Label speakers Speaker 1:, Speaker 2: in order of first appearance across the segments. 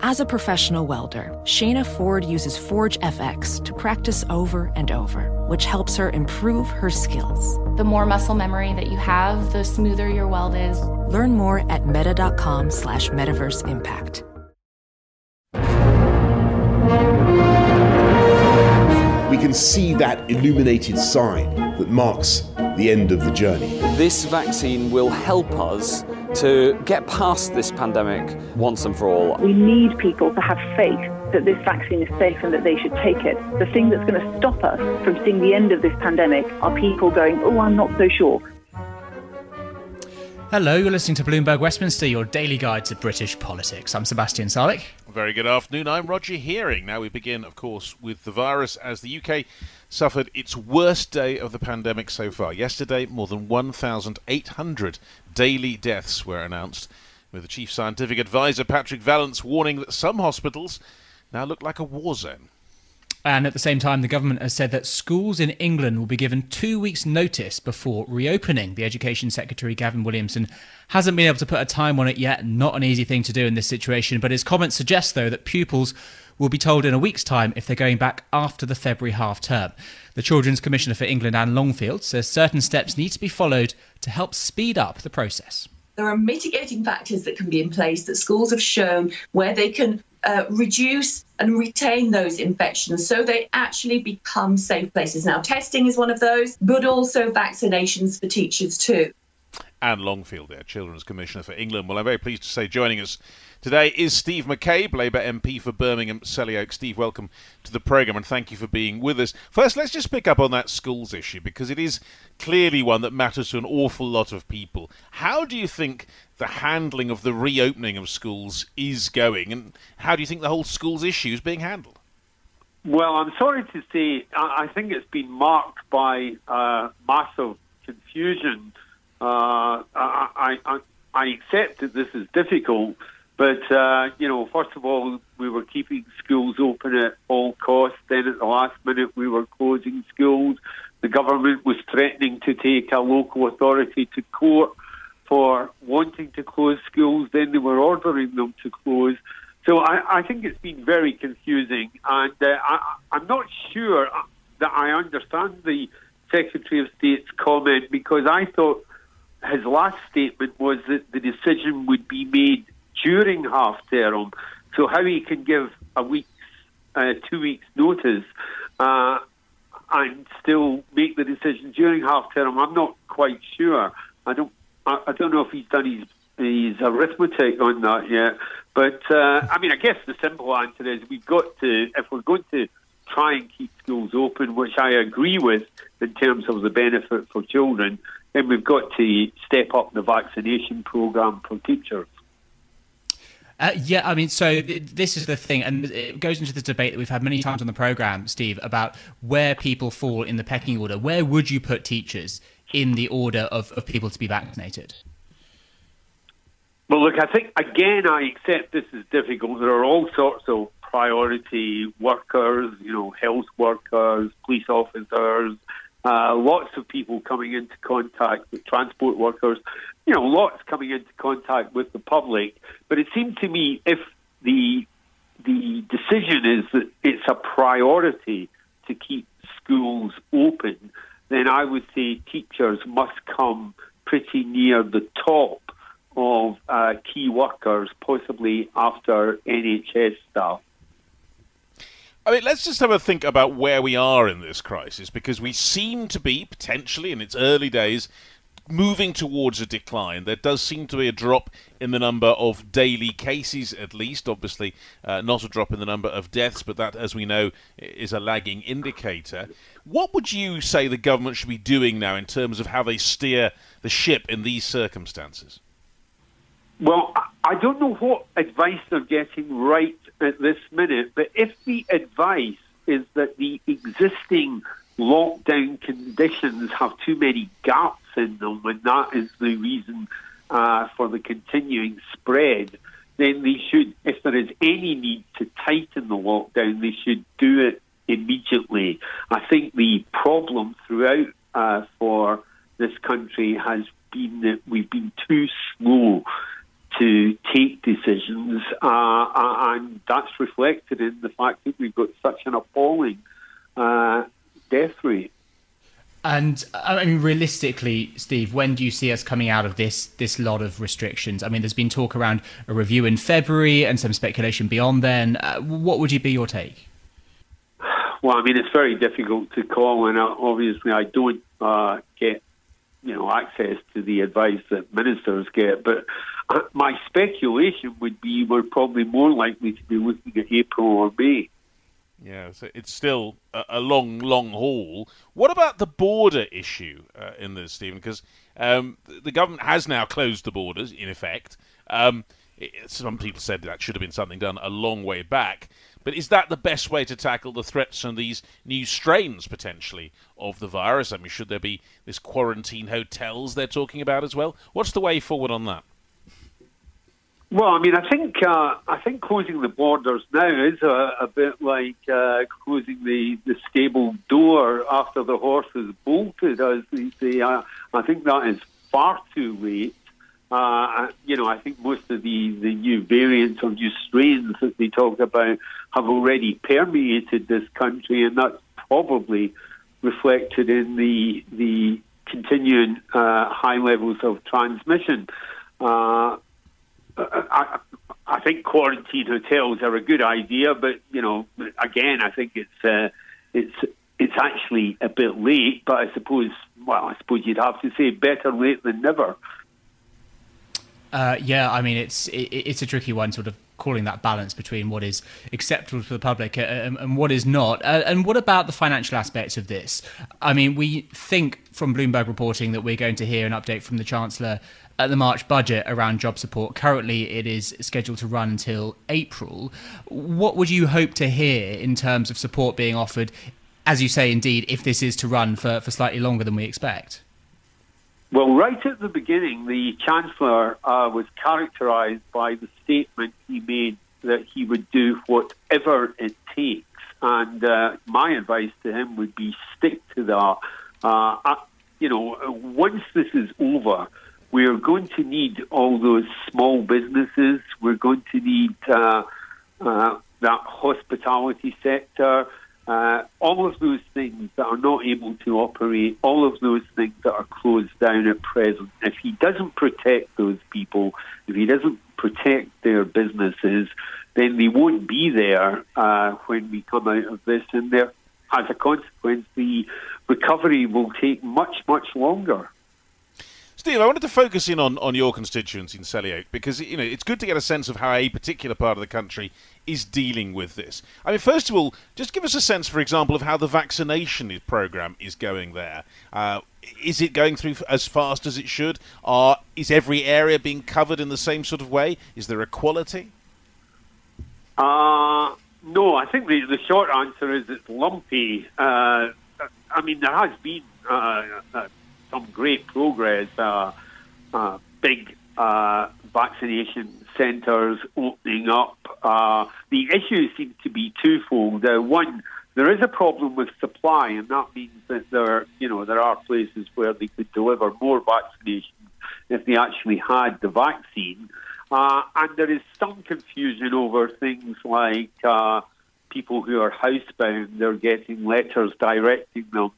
Speaker 1: As a professional welder, Shayna Ford uses Forge FX to practice over and over, which helps her improve her skills.
Speaker 2: The more muscle memory that you have, the smoother your weld is.
Speaker 1: Learn more at meta.com slash metaverse impact.
Speaker 3: We can see that illuminated sign that marks the end of the journey.
Speaker 4: This vaccine will help us to get past this pandemic once and for all.
Speaker 5: We need people to have faith that this vaccine is safe and that they should take it. The thing that's going to stop us from seeing the end of this pandemic are people going, oh, I'm not so sure.
Speaker 6: Hello, you're listening to Bloomberg Westminster, your daily guide to British politics. I'm Sebastian Salek.
Speaker 7: Very good afternoon. I'm Roger Hearing. Now we begin, of course, with the virus as the UK suffered its worst day of the pandemic so far. Yesterday, more than 1,800 daily deaths were announced, with the chief scientific advisor Patrick Vallance warning that some hospitals now look like a war zone.
Speaker 6: And at the same time, the government has said that schools in England will be given two weeks' notice before reopening. The Education Secretary, Gavin Williamson, hasn't been able to put a time on it yet. Not an easy thing to do in this situation, but his comments suggest, though, that pupils will be told in a week's time if they're going back after the February half term. The Children's Commissioner for England, Anne Longfield, says certain steps need to be followed to help speed up the process.
Speaker 8: There are mitigating factors that can be in place that schools have shown where they can uh, reduce and retain those infections so they actually become safe places. Now, testing is one of those, but also vaccinations for teachers too.
Speaker 7: Anne Longfield, there, Children's Commissioner for England. Well, I'm very pleased to say joining us today is Steve McCabe, Labour MP for Birmingham Selly Oak. Steve, welcome to the programme and thank you for being with us. First, let's just pick up on that schools issue because it is clearly one that matters to an awful lot of people. How do you think the handling of the reopening of schools is going, and how do you think the whole schools issue is being handled?
Speaker 9: Well, I'm sorry to say, I think it's been marked by uh, massive confusion. Uh, I, I, I accept that this is difficult, but uh, you know, first of all, we were keeping schools open at all costs. Then, at the last minute, we were closing schools. The government was threatening to take a local authority to court for wanting to close schools. Then they were ordering them to close. So I, I think it's been very confusing, and uh, I, I'm not sure that I understand the Secretary of State's comment because I thought his last statement was that the decision would be made during half term. So how he can give a week's, uh, two weeks notice uh, and still make the decision during half term, I'm not quite sure. I don't I, I don't know if he's done his his arithmetic on that yet. But uh, I mean, I guess the simple answer is we've got to, if we're going to try and keep schools open, which I agree with in terms of the benefit for children, then we've got to step up the vaccination program for teachers.
Speaker 6: Uh, yeah, I mean, so this is the thing, and it goes into the debate that we've had many times on the program, Steve, about where people fall in the pecking order. Where would you put teachers in the order of, of people to be vaccinated?
Speaker 9: Well, look, I think, again, I accept this is difficult. There are all sorts of priority workers, you know, health workers, police officers, uh, lots of people coming into contact with transport workers, you know, lots coming into contact with the public. But it seemed to me if the the decision is that it's a priority to keep schools open, then I would say teachers must come pretty near the top of uh, key workers, possibly after NHS staff.
Speaker 7: I mean, let's just have a think about where we are in this crisis because we seem to be potentially in its early days moving towards a decline. There does seem to be a drop in the number of daily cases, at least. Obviously, uh, not a drop in the number of deaths, but that, as we know, is a lagging indicator. What would you say the government should be doing now in terms of how they steer the ship in these circumstances?
Speaker 9: Well, I don't know what advice they're getting right at this minute, but if the advice is that the existing lockdown conditions have too many gaps in them, and that is the reason uh, for the continuing spread, then they should, if there is any need to tighten the lockdown, they should do it immediately. I think the problem throughout uh, for this country has been that we've been too slow to take decisions, uh, uh, and that's reflected in the fact that we've got such an appalling uh, death rate.
Speaker 6: And I mean, realistically, Steve, when do you see us coming out of this this lot of restrictions? I mean, there's been talk around a review in February and some speculation beyond then. Uh, what would you be your take?
Speaker 9: Well, I mean, it's very difficult to call, and obviously, I don't uh, get you know access to the advice that ministers get. But uh, my speculation would be we're probably more likely to be looking at April or May.
Speaker 7: Yeah, so it's still a, a, long, long haul. What about the border issue uh, in this, Stephen? Because um, the government has now closed the borders, in effect. Um, it, some people said that should have been something done a long way back. But is that the best way to tackle the threats and these new strains, potentially, of the virus? I mean, should there be this quarantine hotels they're talking about as well? What's the way forward on that?
Speaker 9: Well, I mean, I think uh, I think closing the borders now is a, a bit like uh, closing the, the stable door after the horse has bolted, as they say. I think that is far too late. Uh, you know, I think most of the, the new variants or new strains that they talk about have already permeated this country, and that's probably reflected in the the continuing uh, high levels of transmission. Uh, I, I think quarantine hotels are a good idea, but you know, again, I think it's uh, it's it's actually a bit late. But I suppose, well, I suppose you'd have to say better late than never.
Speaker 6: Uh, yeah, I mean, it's it, it's a tricky one, sort of calling that balance between what is acceptable to the public and, and what is not. Uh, and what about the financial aspects of this? I mean, we think from Bloomberg reporting that we're going to hear an update from the Chancellor at the March budget around job support. Currently, it is scheduled to run until April. What would you hope to hear in terms of support being offered, as you say, indeed, if this is to run for, for slightly longer than we expect?
Speaker 9: Well, right at the beginning, the Chancellor uh, was characterised by the statement he made that he would do whatever it takes. And uh, my advice to him would be stick to that. Uh, you know, once this is over, we're going to need all those small businesses. We're going to need uh, uh, that hospitality sector. Uh, all of those things that are not able to operate, all of those things that are closed down at present, if he doesn't protect those people, if he doesn't protect their businesses, then they won't be there uh, when we come out of this. And there, as a consequence, the recovery will take much, much longer.
Speaker 7: Steve, I wanted to focus in on, on your constituency in Selly because you know it's good to get a sense of how a particular part of the country is dealing with this. I mean, first of all, just give us a sense, for example, of how the vaccination program is going there. Uh, is it going through as fast as it should? Are is every area being covered in the same sort of way? Is there equality?
Speaker 9: Uh, no, I think the, the short answer is it's lumpy. Uh, I mean, there has been uh, uh some great progress. Uh, uh, big uh, vaccination centres opening up. Uh, the issue seems to be twofold. Uh, one, there is a problem with supply, and that means that there, you know, there are places where they could deliver more vaccinations if they actually had the vaccine. Uh, and there is some confusion over things like people who are housebound, they're getting letters directing them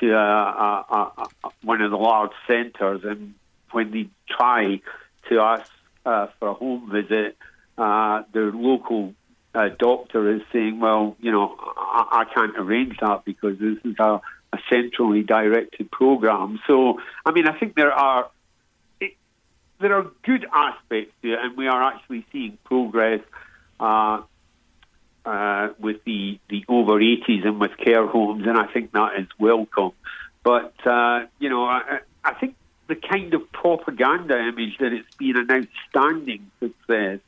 Speaker 9: to uh, uh, uh, one of the large centres, and when they try to ask uh, for a home visit, uh, their local uh, doctor is saying, "Well, you know, I, I can't arrange that because this is a, a centrally directed program." So, I mean, I think there are it, there are good aspects to it, and we are actually seeing progress. Uh, uh, with the, the over 80s and with care homes, and I think that is welcome. But, uh, you know, I, I think the kind of propaganda image that it's been an outstanding success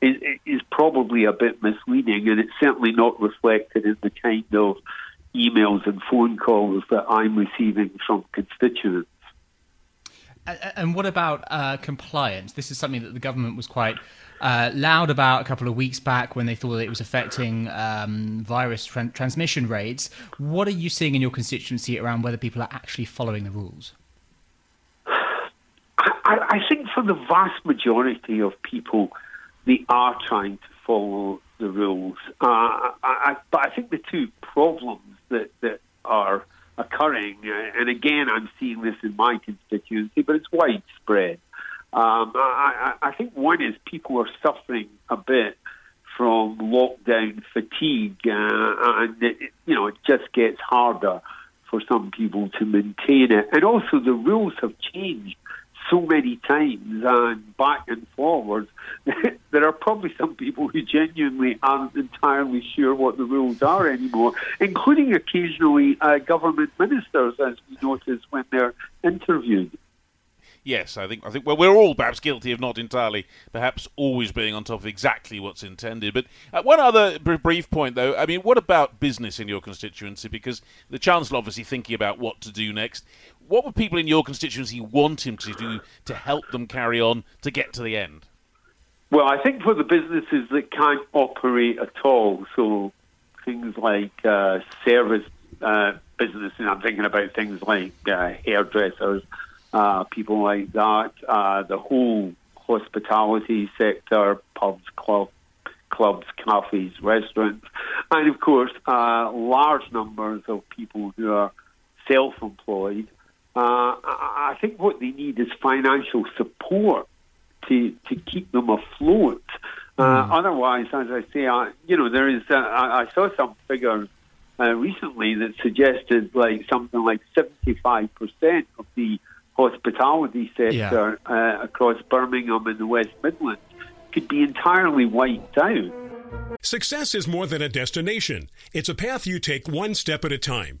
Speaker 9: is, is probably a bit misleading, and it's certainly not reflected in the kind of emails and phone calls that I'm receiving from constituents.
Speaker 6: And what about uh, compliance? This is something that the government was quite uh, loud about a couple of weeks back when they thought it was affecting um, virus tra- transmission rates. What are you seeing in your constituency around whether people are actually following the rules?
Speaker 9: I, I think for the vast majority of people, they are trying to follow the rules. Uh, I, but I think the two problems that, that are occurring, uh, and again, I'm seeing this in my constituency, but it's widespread. Um, I, I think one is people are suffering a bit from lockdown fatigue, uh, and it, you know it just gets harder for some people to maintain it. And also, the rules have changed so many times and back and forwards, there are probably some people who genuinely aren't entirely sure what the rules are anymore, including occasionally uh, government ministers, as we notice when they're interviewed.
Speaker 7: Yes, I think I think well, we're all perhaps guilty of not entirely, perhaps always being on top of exactly what's intended. But uh, one other brief point, though. I mean, what about business in your constituency? Because the chancellor obviously thinking about what to do next what would people in your constituency want him to do to help them carry on to get to the end?
Speaker 9: Well, I think for the businesses that can't operate at all, so things like uh, service uh, business, and I'm thinking about things like uh, hairdressers, uh, people like that, uh, the whole hospitality sector, pubs, club, clubs, cafes, restaurants, and of course, uh, large numbers of people who are self-employed uh, I think what they need is financial support to to keep them afloat. Uh, mm. Otherwise, as I say, I, you know, there is. Uh, I, I, saw some figures uh, recently that suggested like something like seventy five percent of the hospitality sector yeah. Uh, across Birmingham and the West Midlands could be entirely wiped out.
Speaker 10: Success is more than a destination; it's a path you take one step at a time.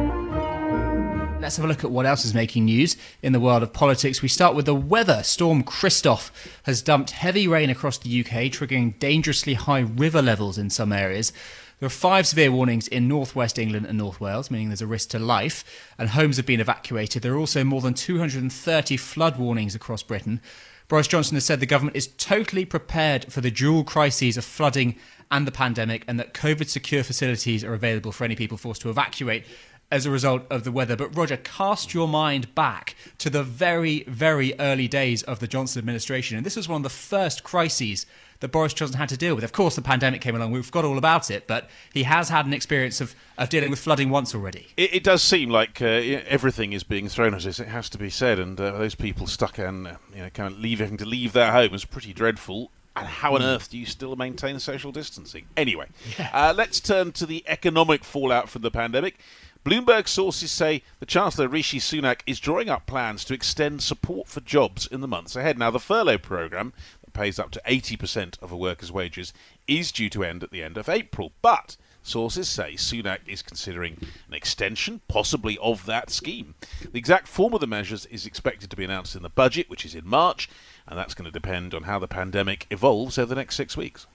Speaker 6: Let's have a look at what else is making news in the world of politics. We start with the weather. Storm Christoph has dumped heavy rain across the UK, triggering dangerously high river levels in some areas. There are five severe warnings in northwest England and North Wales, meaning there's a risk to life, and homes have been evacuated. There are also more than 230 flood warnings across Britain. Boris Johnson has said the government is totally prepared for the dual crises of flooding and the pandemic, and that COVID secure facilities are available for any people forced to evacuate as a result of the weather. But Roger, cast your mind back to the very, very early days of the Johnson administration. And this was one of the first crises that Boris Johnson had to deal with. Of course, the pandemic came along. We forgot all about it, but he has had an experience of, of dealing with flooding once already.
Speaker 7: It, it does seem like uh, everything is being thrown at us. It has to be said, and uh, those people stuck in, uh, you know, kind of leaving to leave their home is pretty dreadful. And how on hmm. earth do you still maintain social distancing? Anyway, yeah. uh, let's turn to the economic fallout from the pandemic. Bloomberg sources say the Chancellor Rishi Sunak is drawing up plans to extend support for jobs in the months ahead. Now, the furlough programme that pays up to 80% of a worker's wages is due to end at the end of April. But sources say Sunak is considering an extension, possibly of that scheme. The exact form of the measures is expected to be announced in the budget, which is in March, and that's going to depend on how the pandemic evolves over the next six weeks.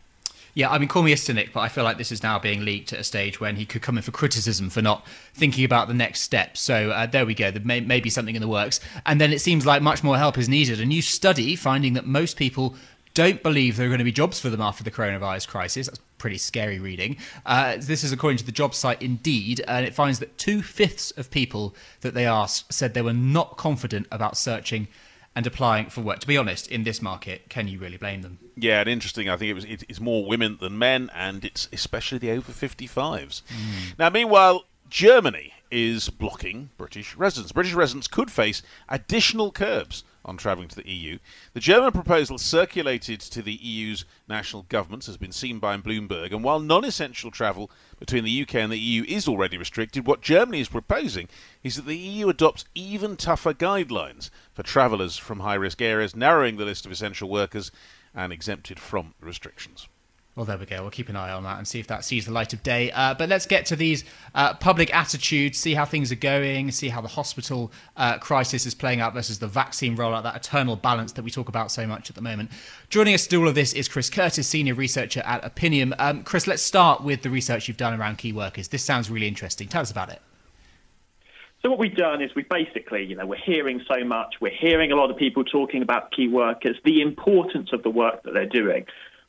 Speaker 6: Yeah, I mean, call me a cynic, but I feel like this is now being leaked at a stage when he could come in for criticism for not thinking about the next step. So uh, there we go. There may, may be something in the works. And then it seems like much more help is needed. A new study finding that most people don't believe there are going to be jobs for them after the coronavirus crisis. That's pretty scary reading. Uh, this is according to the job site Indeed, and it finds that two fifths of people that they asked said they were not confident about searching and applying for work. To be honest, in this market, can you really blame them?
Speaker 7: Yeah, and interesting. I think it was it, it's more women than men, and it's especially the over 55s. Mm. Now, meanwhile, Germany is blocking British residents. British residents could face additional curbs on travelling to the EU. The German proposal circulated to the EU's national governments has been seen by Bloomberg, and while non essential travel between the UK and the EU is already restricted, what Germany is proposing is that the EU adopts even tougher guidelines for travellers from high risk areas, narrowing the list of essential workers and exempted from restrictions.
Speaker 6: Well, there we go. We'll keep an eye on that and see if that sees the light of day. Uh, but let's get to these uh, public attitudes, see how things are going, see how the hospital uh, crisis is playing out versus the vaccine rollout, that eternal balance that we talk about so much at the moment. Joining us to do all of this is Chris Curtis, senior researcher at Opinium. Um, Chris, let's start with the research you've done around key workers. This sounds really interesting. Tell us about it.
Speaker 11: So what we've done is we basically, you know, we're hearing so much, we're hearing a lot of people talking about key workers, the importance of the work that they're doing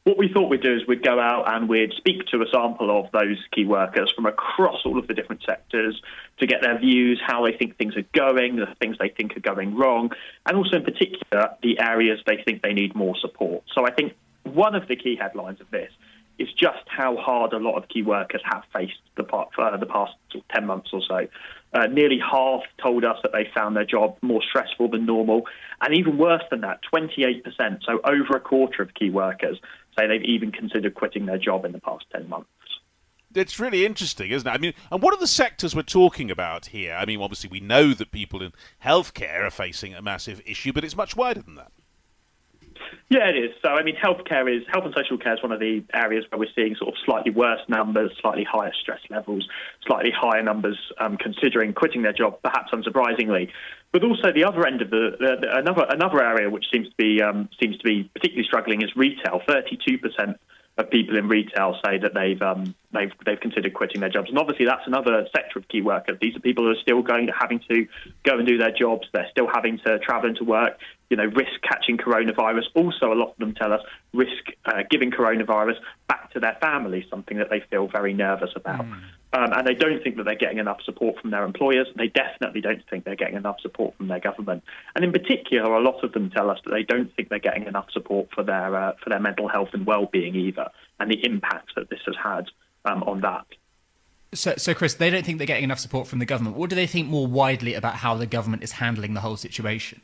Speaker 11: what we thought we'd do is we'd go out and we'd speak to a sample of those key workers from across all of the different sectors to get their views, how they think things are going, the things they think are going wrong, and also in particular the areas they think they need more support. So I think one of the key headlines of this is just how hard a lot of key workers have faced the, uh, the past 10 months or so. Uh, nearly half told us that they found their job more stressful than normal. And even worse than that, 28%, so over a quarter of key workers, say they've even considered quitting their job in the past 10 months.
Speaker 7: It's really interesting, isn't it? I mean, and what are the sectors we're talking about here? I mean, obviously, we know that people in healthcare are facing a massive issue, but it's much wider than that.
Speaker 11: Yeah, it is. So, I mean, healthcare is health and social care is one of the areas where we're seeing sort of slightly worse numbers, slightly higher stress levels, slightly higher numbers um, considering quitting their job, perhaps unsurprisingly. But also the other end of the, the, the another another area which seems to be um, seems to be particularly struggling is retail. Thirty-two percent of people in retail say that they've um, they've they've considered quitting their jobs, and obviously that's another sector of key workers. These are people who are still going having to go and do their jobs. They're still having to travel into work. You know, risk catching coronavirus. Also, a lot of them tell us risk uh, giving coronavirus back to their families, something that they feel very nervous about. Mm. Um, and they don't think that they're getting enough support from their employers. They definitely don't think they're getting enough support from their government. And in particular, a lot of them tell us that they don't think they're getting enough support for their uh, for their mental health and well-being either, and the impact that this has had um, on that.
Speaker 6: So, so, Chris, they don't think they're getting enough support from the government. What do they think more widely about how the government is handling the whole situation?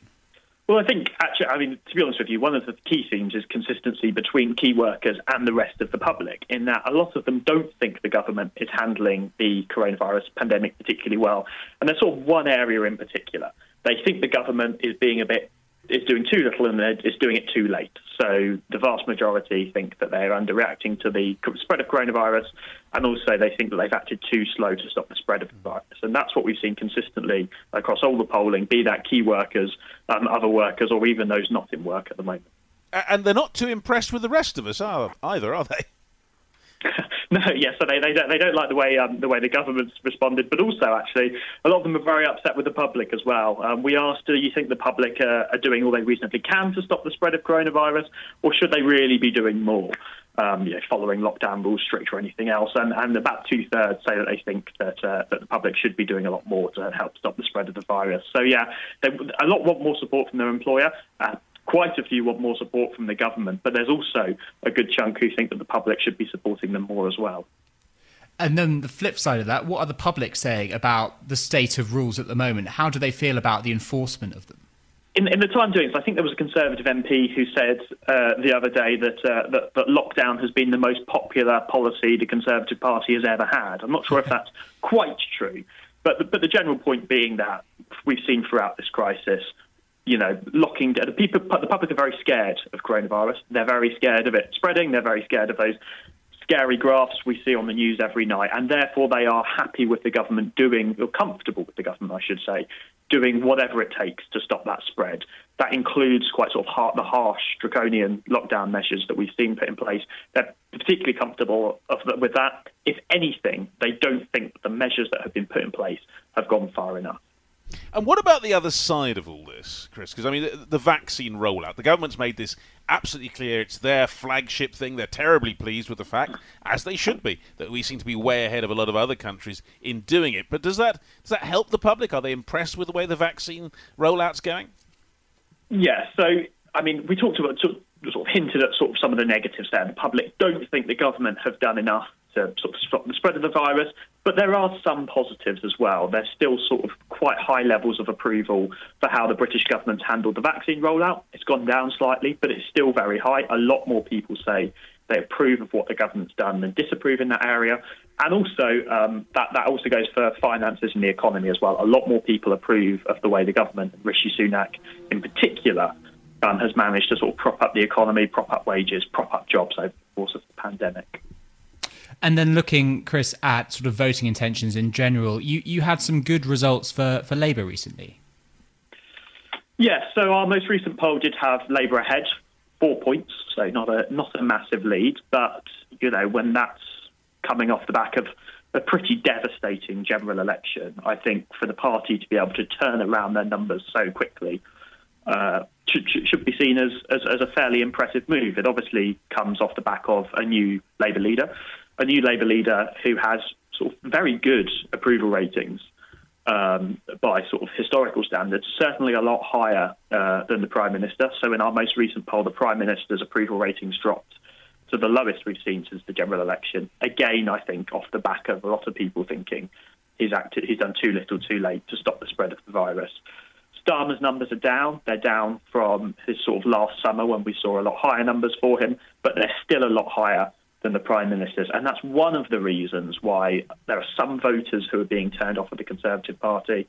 Speaker 11: Well, I think actually, I mean, to be honest with you, one of the key themes is consistency between key workers and the rest of the public, in that a lot of them don't think the government is handling the coronavirus pandemic particularly well. And there's sort of one area in particular. They think the government is being a bit is doing too little and is doing it too late. So the vast majority think that they're underreacting to the spread of coronavirus, and also they think that they've acted too slow to stop the spread of the virus. And that's what we've seen consistently across all the polling, be that key workers, um, other workers, or even those not in work at the moment.
Speaker 7: And they're not too impressed with the rest of us are, either, are they?
Speaker 11: no, yes, so they, they don't they don't like the way um, the way the government's responded, but also actually a lot of them are very upset with the public as well. Um, we asked, do you think the public uh, are doing all they reasonably can to stop the spread of coronavirus, or should they really be doing more? Um, you know, following lockdown rules strict or anything else, and, and about two thirds say that they think that uh, that the public should be doing a lot more to help stop the spread of the virus. So yeah, they, a lot want more support from their employer. Uh, Quite a few want more support from the government, but there's also a good chunk who think that the public should be supporting them more as well.
Speaker 6: And then the flip side of that, what are the public saying about the state of rules at the moment? How do they feel about the enforcement of them?
Speaker 11: In, in the time doing so, I think there was a Conservative MP who said uh, the other day that, uh, that, that lockdown has been the most popular policy the Conservative Party has ever had. I'm not sure if that's quite true, but the, but the general point being that we've seen throughout this crisis you know, locking down. the people, the public are very scared of coronavirus. They're very scared of it spreading. They're very scared of those scary graphs we see on the news every night, and therefore they are happy with the government doing, or comfortable with the government, I should say, doing whatever it takes to stop that spread. That includes quite sort of hard, the harsh, draconian lockdown measures that we've seen put in place. They're particularly comfortable with that. If anything, they don't think the measures that have been put in place have gone far enough.
Speaker 7: And what about the other side of all this, Chris? Because I mean, the, the, vaccine rollout. The government's made this absolutely clear. It's their flagship thing. They're terribly pleased with the fact, as they should be, that we seem to be way ahead of a lot of other countries in doing it. But does that does that help the public? Are they impressed with the way the vaccine rollout's going?
Speaker 11: Yeah. So I mean, we talked about sort of, sort of hinted at sort of some of the negatives there. The public don't think the government have done enough to sort of stop the spread of the virus. But there are some positives as well. There's still sort of quite high levels of approval for how the British government's handled the vaccine rollout. It's gone down slightly, but it's still very high. A lot more people say they approve of what the government's done than disapprove in that area. And also, um, that, that also goes for finances and the economy as well. A lot more people approve of the way the government, Rishi Sunak in particular, um, has managed to sort of prop up the economy, prop up wages, prop up jobs over the course of the pandemic.
Speaker 6: And then looking, Chris, at sort of voting intentions in general, you, you had some good results for, for Labour recently.
Speaker 11: Yes, so our most recent poll did have Labour ahead, four points, so not a not a massive lead, but you know when that's coming off the back of a pretty devastating general election, I think for the party to be able to turn around their numbers so quickly uh, should, should, be seen as, as, as a fairly impressive move. It obviously comes off the back of a new Labour leader a new Labour leader who has sort of very good approval ratings um, by sort of historical standards, certainly a lot higher uh, than the Prime Minister. So in our most recent poll, the Prime Minister's approval ratings dropped to the lowest we've seen since the general election. Again, I think off the back of a lot of people thinking he's acted, he's done too little, too late to stop the spread of the virus. Starmer's numbers are down. They're down from his sort of last summer when we saw a lot higher numbers for him, but they're still a lot higher than the Prime Minister's. And that's one of the reasons why there are some voters who are being turned off of the Conservative Party.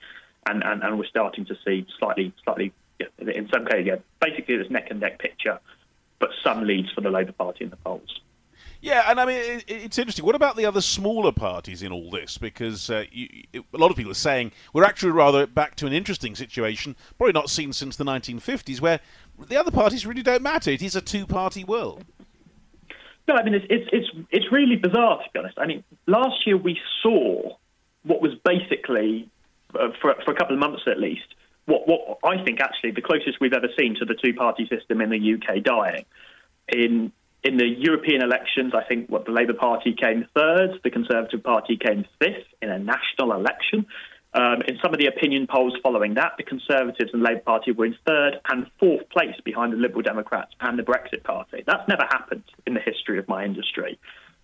Speaker 11: And, and, and we're starting to see slightly, slightly, in some cases, yeah, basically this neck and neck picture, but some leads for the Labour Party in the polls.
Speaker 7: Yeah, and I mean, it, it's interesting. What about the other smaller parties in all this? Because uh, you, a lot of people are saying we're actually rather back to an interesting situation, probably not seen since the 1950s, where the other parties really don't matter. It is a two party world.
Speaker 11: No, I mean it's it's it's it's really bizarre to be honest. I mean, last year we saw what was basically uh, for for a couple of months at least what what I think actually the closest we've ever seen to the two party system in the UK dying. In in the European elections, I think what the Labour Party came third, the Conservative Party came fifth in a national election. Um, in some of the opinion polls following that, the Conservatives and Labour Party were in third and fourth place behind the Liberal Democrats and the Brexit Party. That's never happened in the history of my industry.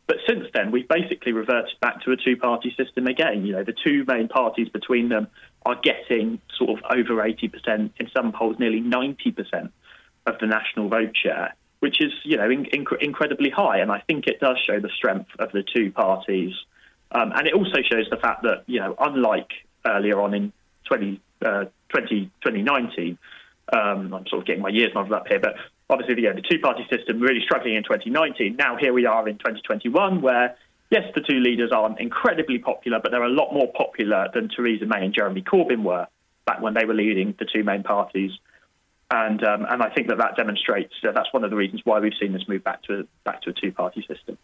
Speaker 11: But since then, we've basically reverted back to a two party system again. You know, the two main parties between them are getting sort of over 80%, in some polls, nearly 90% of the national vote share, which is, you know, in, in, incredibly high. And I think it does show the strength of the two parties. Um, and it also shows the fact that, you know, unlike earlier on in 20, uh, 20 2019. Um, I'm sort of getting my years muddled up here, but obviously, yeah, the two-party system really struggling in 2019. Now here we are in 2021, where yes, the two leaders aren't incredibly popular, but they're a lot more popular than Theresa May and Jeremy Corbyn were back when they were leading the two main parties. And um, and I think that that demonstrates that that's one of the reasons why we've seen this move back to back to a two-party system.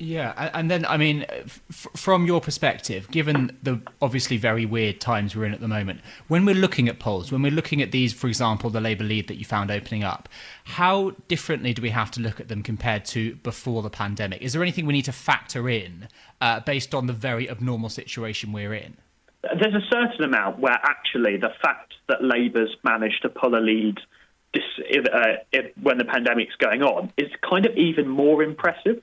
Speaker 6: Yeah, and then I mean, f- from your perspective, given the obviously very weird times we're in at the moment, when we're looking at polls, when we're looking at these, for example, the Labour lead that you found opening up, how differently do we have to look at them compared to before the pandemic? Is there anything we need to factor in uh, based on the very abnormal situation we're in?
Speaker 11: There's a certain amount where actually the fact that Labour's managed to pull a lead. Uh, when the pandemic's going on, is kind of even more impressive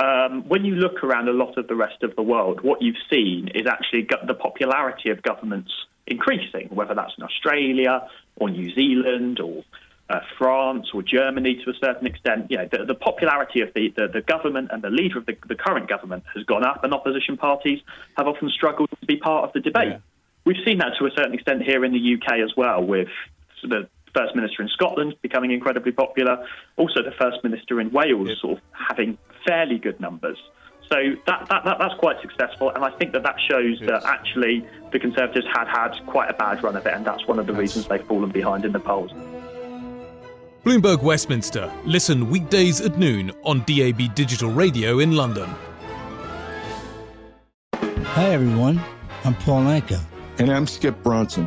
Speaker 11: um, when you look around a lot of the rest of the world, what you've seen is actually the popularity of governments increasing, whether that's in Australia or New Zealand or uh, France or Germany to a certain extent. You know, the, the popularity of the, the, the, government and the leader of the, the, current government has gone up, and opposition parties have often struggled to be part of the debate. Yeah. We've seen that to a certain extent here in the UK as well, with the First Minister in Scotland becoming incredibly popular, also the First Minister in Wales yeah. sort of having fairly good numbers. So that, that, that, that's quite successful, and I think that that shows yes. that actually the Conservatives had had quite a bad run of it, and that's one of the reasons they've fallen behind in the polls.
Speaker 12: Bloomberg Westminster. Listen weekdays at noon on DAB Digital Radio in London.
Speaker 13: Hi, everyone. I'm Paul Anka.
Speaker 14: And I'm Skip Bronson.